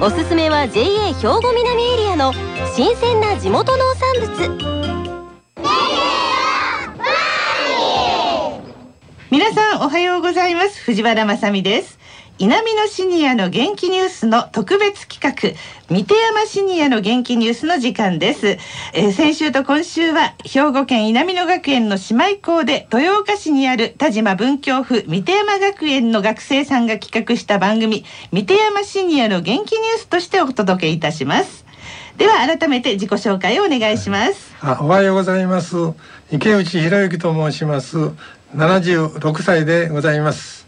おすすめは JA 兵庫南エリアの新鮮な地元農産物。皆さんおはようございます。藤原まさです。南のシニアの元気ニュースの特別企画三手山シニアの元気ニュースの時間です、えー、先週と今週は兵庫県稲美野学園の姉妹校で豊岡市にある田島文京区三手山学園の学生さんが企画した番組三手山シニアの元気ニュースとしてお届けいたします。では改めて自己紹介をお願いします、あおはようございます。池内博之と申します。76歳でございます。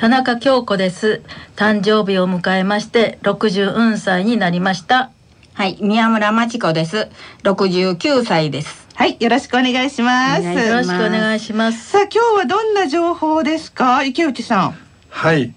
田中京子です。誕生日を迎えまして64歳になりました。はい宮村真知子です。69歳です。はいよろしくお願いします。よろしくお願いします。さあ今日はどんな情報ですか？池内さん。はい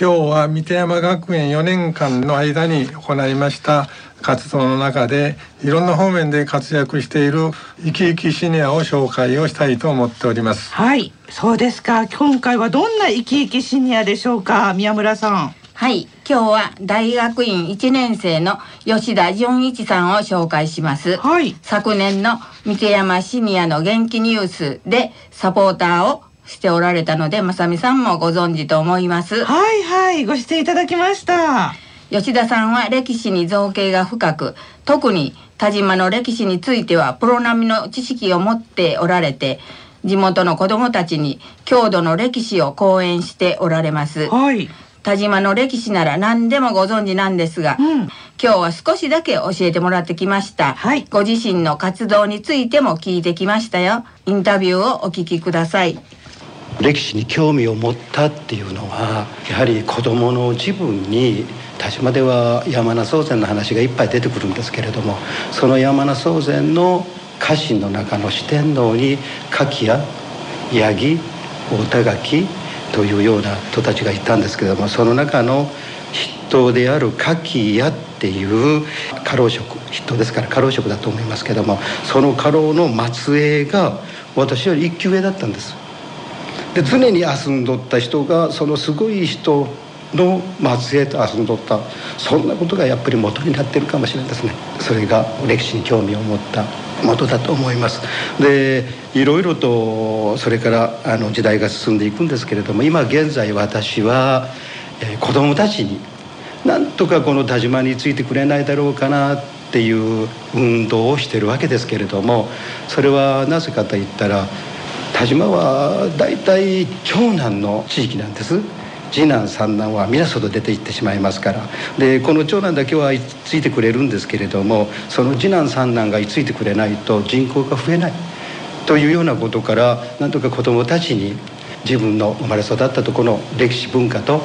今日は三手山学園4年間の間に行いました活動の中でいろんな方面で活躍している生き生きシニアを紹介をしたいと思っております。はいそうですか。今回はどんな生き生きシニアでしょうか宮村さん。はい今日は大学院1年生の吉田純一さんを紹介します、はい、昨年の三毛山シニアの元気ニュースでサポーターをしておられたので、まさみさんもご存知と思います。はいはい、ご出演いただきました。吉田さんは歴史に造形が深く特に田島の歴史についてはプロ並みの知識を持っておられて地元の子どもたちに郷土の歴史を講演しておられます、はい、田島の歴史なら何でもご存知なんですが、うん、今日は少しだけ教えてもらってきました、はい、ご自身の活動についても聞いてきましたよ。インタビューをお聞きください。歴史に興味を持ったっていうのはやはり子どもの自分に田島では山名宗禅の話がいっぱい出てくるんですけれどもその山名宗禅の家臣の中の四天王に柿や八木大田垣というような人たちがいたんですけれどもその中の筆頭である柿屋っていう家老職筆頭ですから家老職だと思いますけどもその家老の末裔が私より一級上だったんです。で常に遊んどった人がそのすごい人の末裔と遊んどったそんなことがやっぱり元になってるかもしれないですね。それが歴史に興味を持った元だと思います。でいろいろとそれからあの時代が進んでいくんですけれども今現在私は、えー、子どもたちになんとかこの田島についてくれないだろうかなっていう運動をしてるわけですけれどもそれはなぜかといったら田島は大体長男の地域なんです。次男三男は皆外出て行ってしまいますから。でこの長男だけはついてくれるんですけれどもその次男三男がついてくれないと人口が増えない。というようなことからなんとか子どもたちに自分の生まれ育ったところの歴史文化と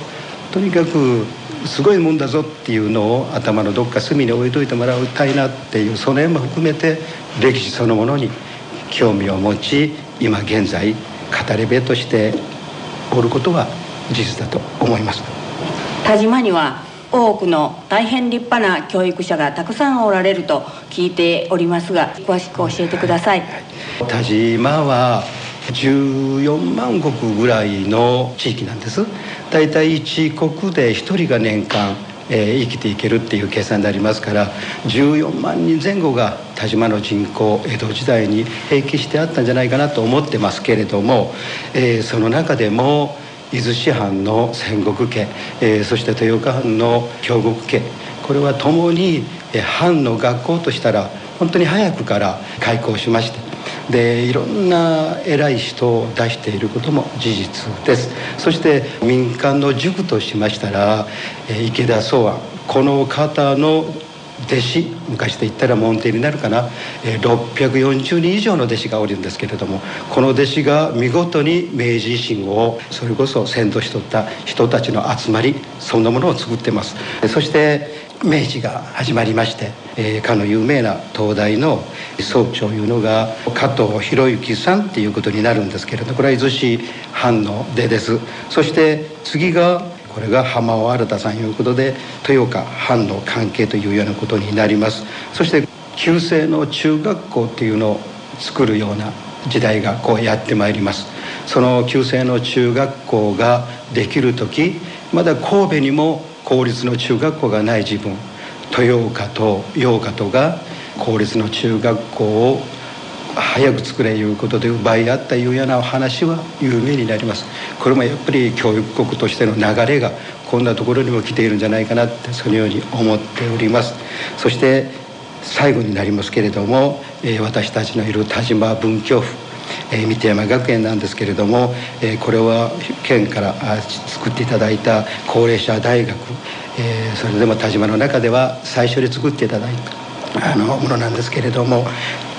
とにかくすごいもんだぞっていうのを頭のどっか隅に置いといてもらいたいなっていうその辺も含めて歴史そのものに興味を持ち今現在語り部としておることは事実だと思います。田島には多くの大変立派な教育者がたくさんおられると聞いておりますが詳しく教えてください。田島は14万石ぐらいの地域なんです。大体1国で1人が年間えー、生きていけるっていう計算でありますから14万人前後が田島の人口江戸時代に平気してあったんじゃないかなと思ってますけれども、えー、その中でも伊豆市藩の戦国家、えー、そして豊岡藩の兵国家。これはともに、えー、藩の学校としたら本当に早くから開校しましてでいろんな偉い人を出していることも事実です。そして民間の塾としましたら、え、池田宗安この方の弟子昔で言ったら門弟になるかな、え、640人以上の弟子がおるんですけれどもこの弟子が見事に明治維新をそれこそ先導しとった人たちの集まりそんなものを作ってます。そして明治が始まりまして、え、かの有名な東大の総長いうのが加藤博之さんっていうことになるんですけれどこれは伊豆市藩の出です。そして次がこれが浜尾新さんいうことで豊岡藩の関係というようなことになります。そして旧制の中学校っていうのを作るような時代がこうやってまいります。その旧制の中学校ができる時まだ神戸にも公立の中学校がない自分。豊岡と洋岡とが公立の中学校を早く作れいうことで奪い合ったいうような話は有名になります。これもやっぱり教育国としての流れがこんなところにも来ているんじゃないかなってそのように思っております。そして最後になりますけれども、私たちのいる田島文教府、三手山学園なんですけれども、これは県から作っていただいた高齢者大学、それでも田島の中では最初に作っていただいたあのものなんですけれども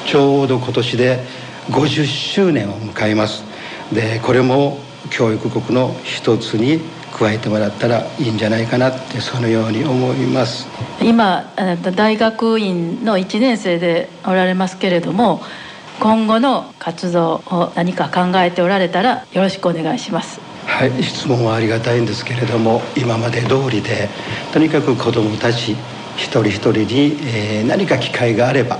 ちょうど今年で50周年を迎えます。でこれも教育国の一つに加えてもらったらいいんじゃないかなってそのように思います。今大学院の1年生でおられますけれども今後の活動を何か考えておられたらよろしくお願いします。はい質問はありがたいんですけれども今まで通りでとにかく子どもたち一人一人に、えー、何か機会があれば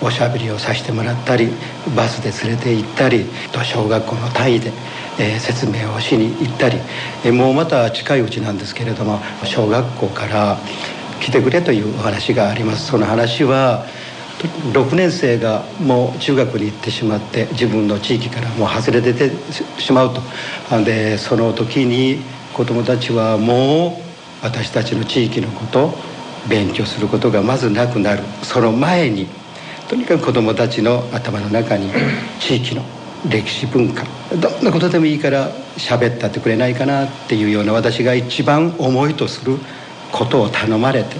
おしゃべりをさせてもらったりバスで連れて行ったりと小学校の単位で、え、説明をしに行ったり、え、もうまた近いうちなんですけれども小学校から来てくれというお話があります。その話は6年生がもう中学に行ってしまって自分の地域からもう外れ出てしまうと。でその時に子どもたちはもう私たちの地域のこと勉強することがまずなくなる。その前にとにかく子どもたちの頭の中に地域の歴史文化どんなことでもいいから喋ったってくれないかなっていうような私が一番思いとすることを頼まれて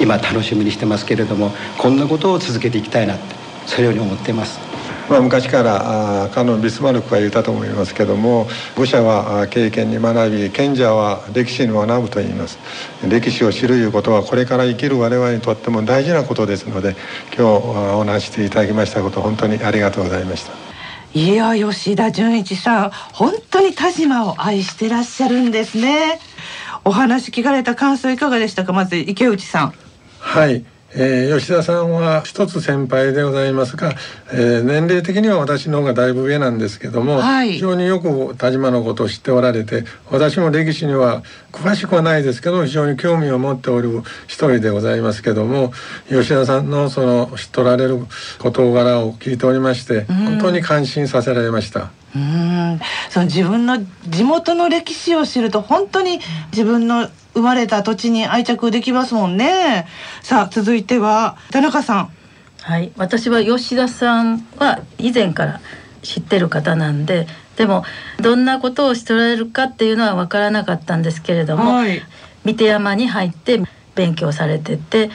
今楽しみにしてますけれどもこんなことを続けていきたいなってそれように思ってます。まあ、昔からかのビスマルクが言ったと思いますけども武者は経験に学び賢者は歴史に学ぶと言います。歴史を知るいうことはこれから生きる我々にとっても大事なことですので今日お話していただきましたこと本当にありがとうございました。いや吉田純一さん本当に田島を愛してらっしゃるんですね。お話聞かれた感想いかがでしたか？まず池内さん。はい、えー、吉田さんは一つ先輩でございますが、えー、年齢的には私の方がだいぶ上なんですけども、はい、非常によく田島のことを知っておられて私も歴史には詳しくはないですけど非常に興味を持っておる一人でございますけども吉田さんのその知っておられる事柄を聞いておりまして本当に感心させられました。うん。その自分の地元の歴史を知ると本当に自分の生まれた土地に愛着できますもんね。さあ続いては田中さん。はい。私は吉田さんは以前から知ってる方なんででもどんなことをしておられるかっていうのは分からなかったんですけれども、はい、三手山に入って勉強されてて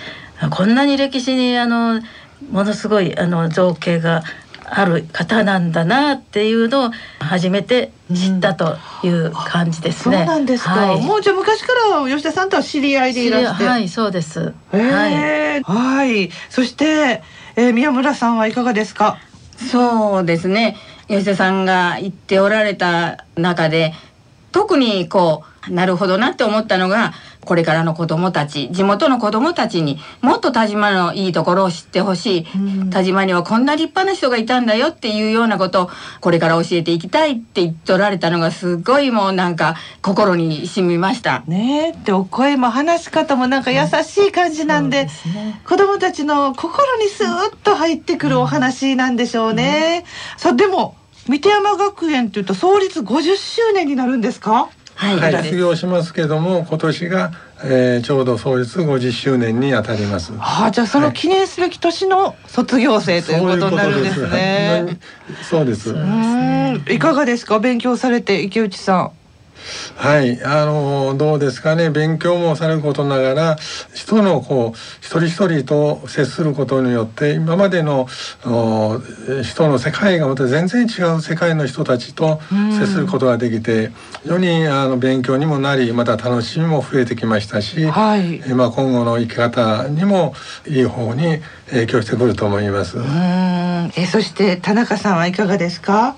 こんなに歴史にあのものすごいあの造形がある方なんだなっていうのを初めて知ったという感じですね。そうなんですか。はい、もうじゃ昔から吉田さんとは知り合いでいらして。はい、そうです。はい。はい。そして、えー、宮村さんはいかがですか？そうですね。吉田さんが言っておられた中で特にこうなるほどなって思ったのがこれからの子供たち地元の子供たちにもっと田島のいいところを知ってほしい、うん、田島にはこんな立派な人がいたんだよっていうようなことをこれから教えていきたいって言っておられたのがすごいもうなんか心に染みました。ねでお声も話し方もなんか優しい感じなんでうんでね、子供たちの心にスーッと入ってくるお話なんでしょうね。うん、さあでも三手山学園っていうと創立50周年になるんですか？はい、卒業しますけども今年が、えー、ちょうど創立50周年にあたります。はあ、じゃあその記念すべき年の卒業生ということになるんですね。そうです。うん、いかがですか？勉強されて池内さん。はい。あのどうですかね。勉強もされることながら人のこう一人一人と接することによって今までの人の世界がまた全然違う世界の人たちと接することができて非常にあの勉強にもなりまた楽しみも増えてきましたし、はい、まあ、今後の生き方にもいい方に影響してくると思います。えそして田中さんはいかがですか？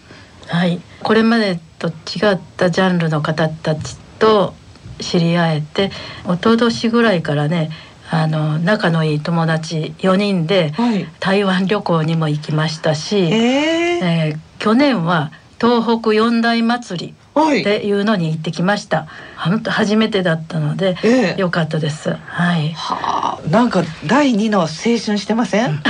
はい。これまでと違ったジャンルの方たちと知り合えて一昨年ぐらいからねあの仲のいい友達4人で台湾旅行にも行きましたし、はい、えー、去年は東北四大祭りっていうのに行ってきました。本当初めてだったので、えー、よかったです。はい。はあ、なんか第二の青春してません？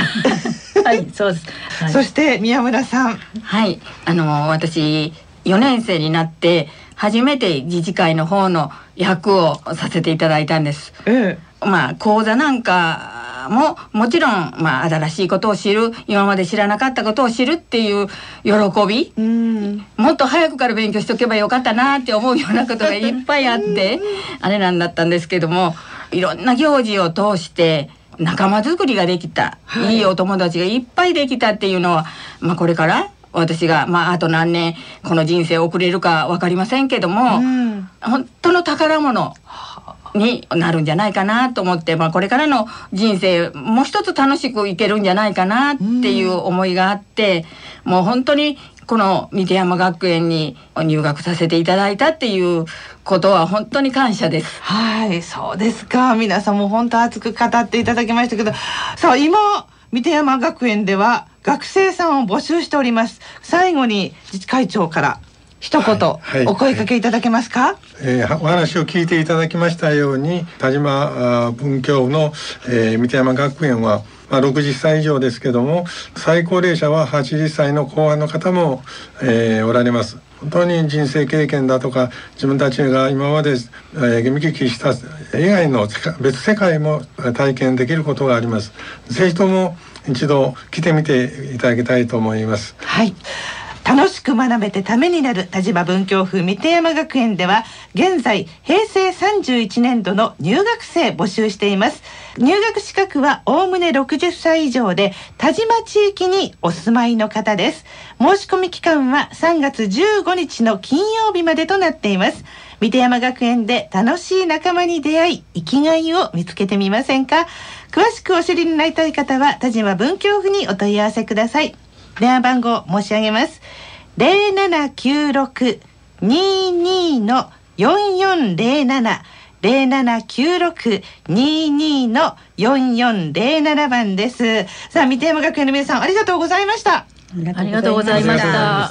はい、そうです。はい、そして宮村さん。はい、あの私4年生になって初めて自治会の方の役をさせていただいたんです。ええ、まあ講座なんかももちろん、まあ、新しいことを知る今まで知らなかったことを知るっていう喜び。うん。もっと早くから勉強しとけばよかったなって思うようなことがいっぱいあってあれなんだったんですけどもいろんな行事を通して仲間づくりができた、はい、いいお友達がいっぱいできたっていうのは、まあ、これから私が、まあ、あと何年この人生を送れるか分かりませんけども、うん、本当の宝物になるんじゃないかなと思って、まあ、これからの人生もう一つ楽しくいけるんじゃないかなっていう思いがあって、うん、もう本当にこの三手山学園に入学させていただいたっていうことは本当に感謝です。はい、そうですか。皆さんも本当熱く語っていただきましたけど、さあ今三手山学園では学生さんを募集しております最後に自治会長から一言、お声かけいただけますか、えー、お話を聞いていただきましたように田島文教の、えー、三手山学園はまあ、60歳以上ですけども最高齢者は80歳の後半の方も、えー、おられます。本当に人生経験だとか自分たちが今まで、えー、見聞きした以外の別世界も体験できることがあります。ぜひとも一度来てみていただきたいと思います。はい。楽しく学べてためになる田島文教風三手山学園では現在平成31年度の入学生募集しています入学資格はおおむね60歳以上で田島地域にお住まいの方です申し込み期間は3月15日の金曜日までとなっています三手山学園で楽しい仲間に出会い生きがいを見つけてみませんか？詳しくお知りになりたい方は田島文教府にお問い合わせください。電話番号申し上げます。0796-22の4407 0796-22の4407番です。さあ三手山学園の皆さんありがとうございました。ありがとうございました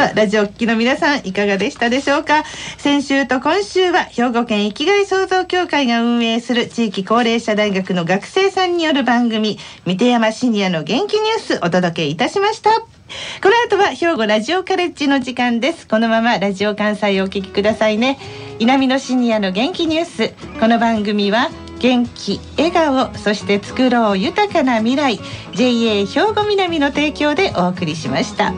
さあラジオ聴きの皆さんいかがでしたでしょうか？先週と今週は兵庫県生きがい創造協会が運営する地域高齢者大学の学生さんによる番組三手山シニアの元気ニュースお届けいたしました。この後は兵庫ラジオカレッジの時間です。このままラジオ関西をお聞きくださいね。南のシニアの元気ニュース。この番組は元気笑顔そして作ろう豊かな未来。JA 兵庫南の提供でお送りしました。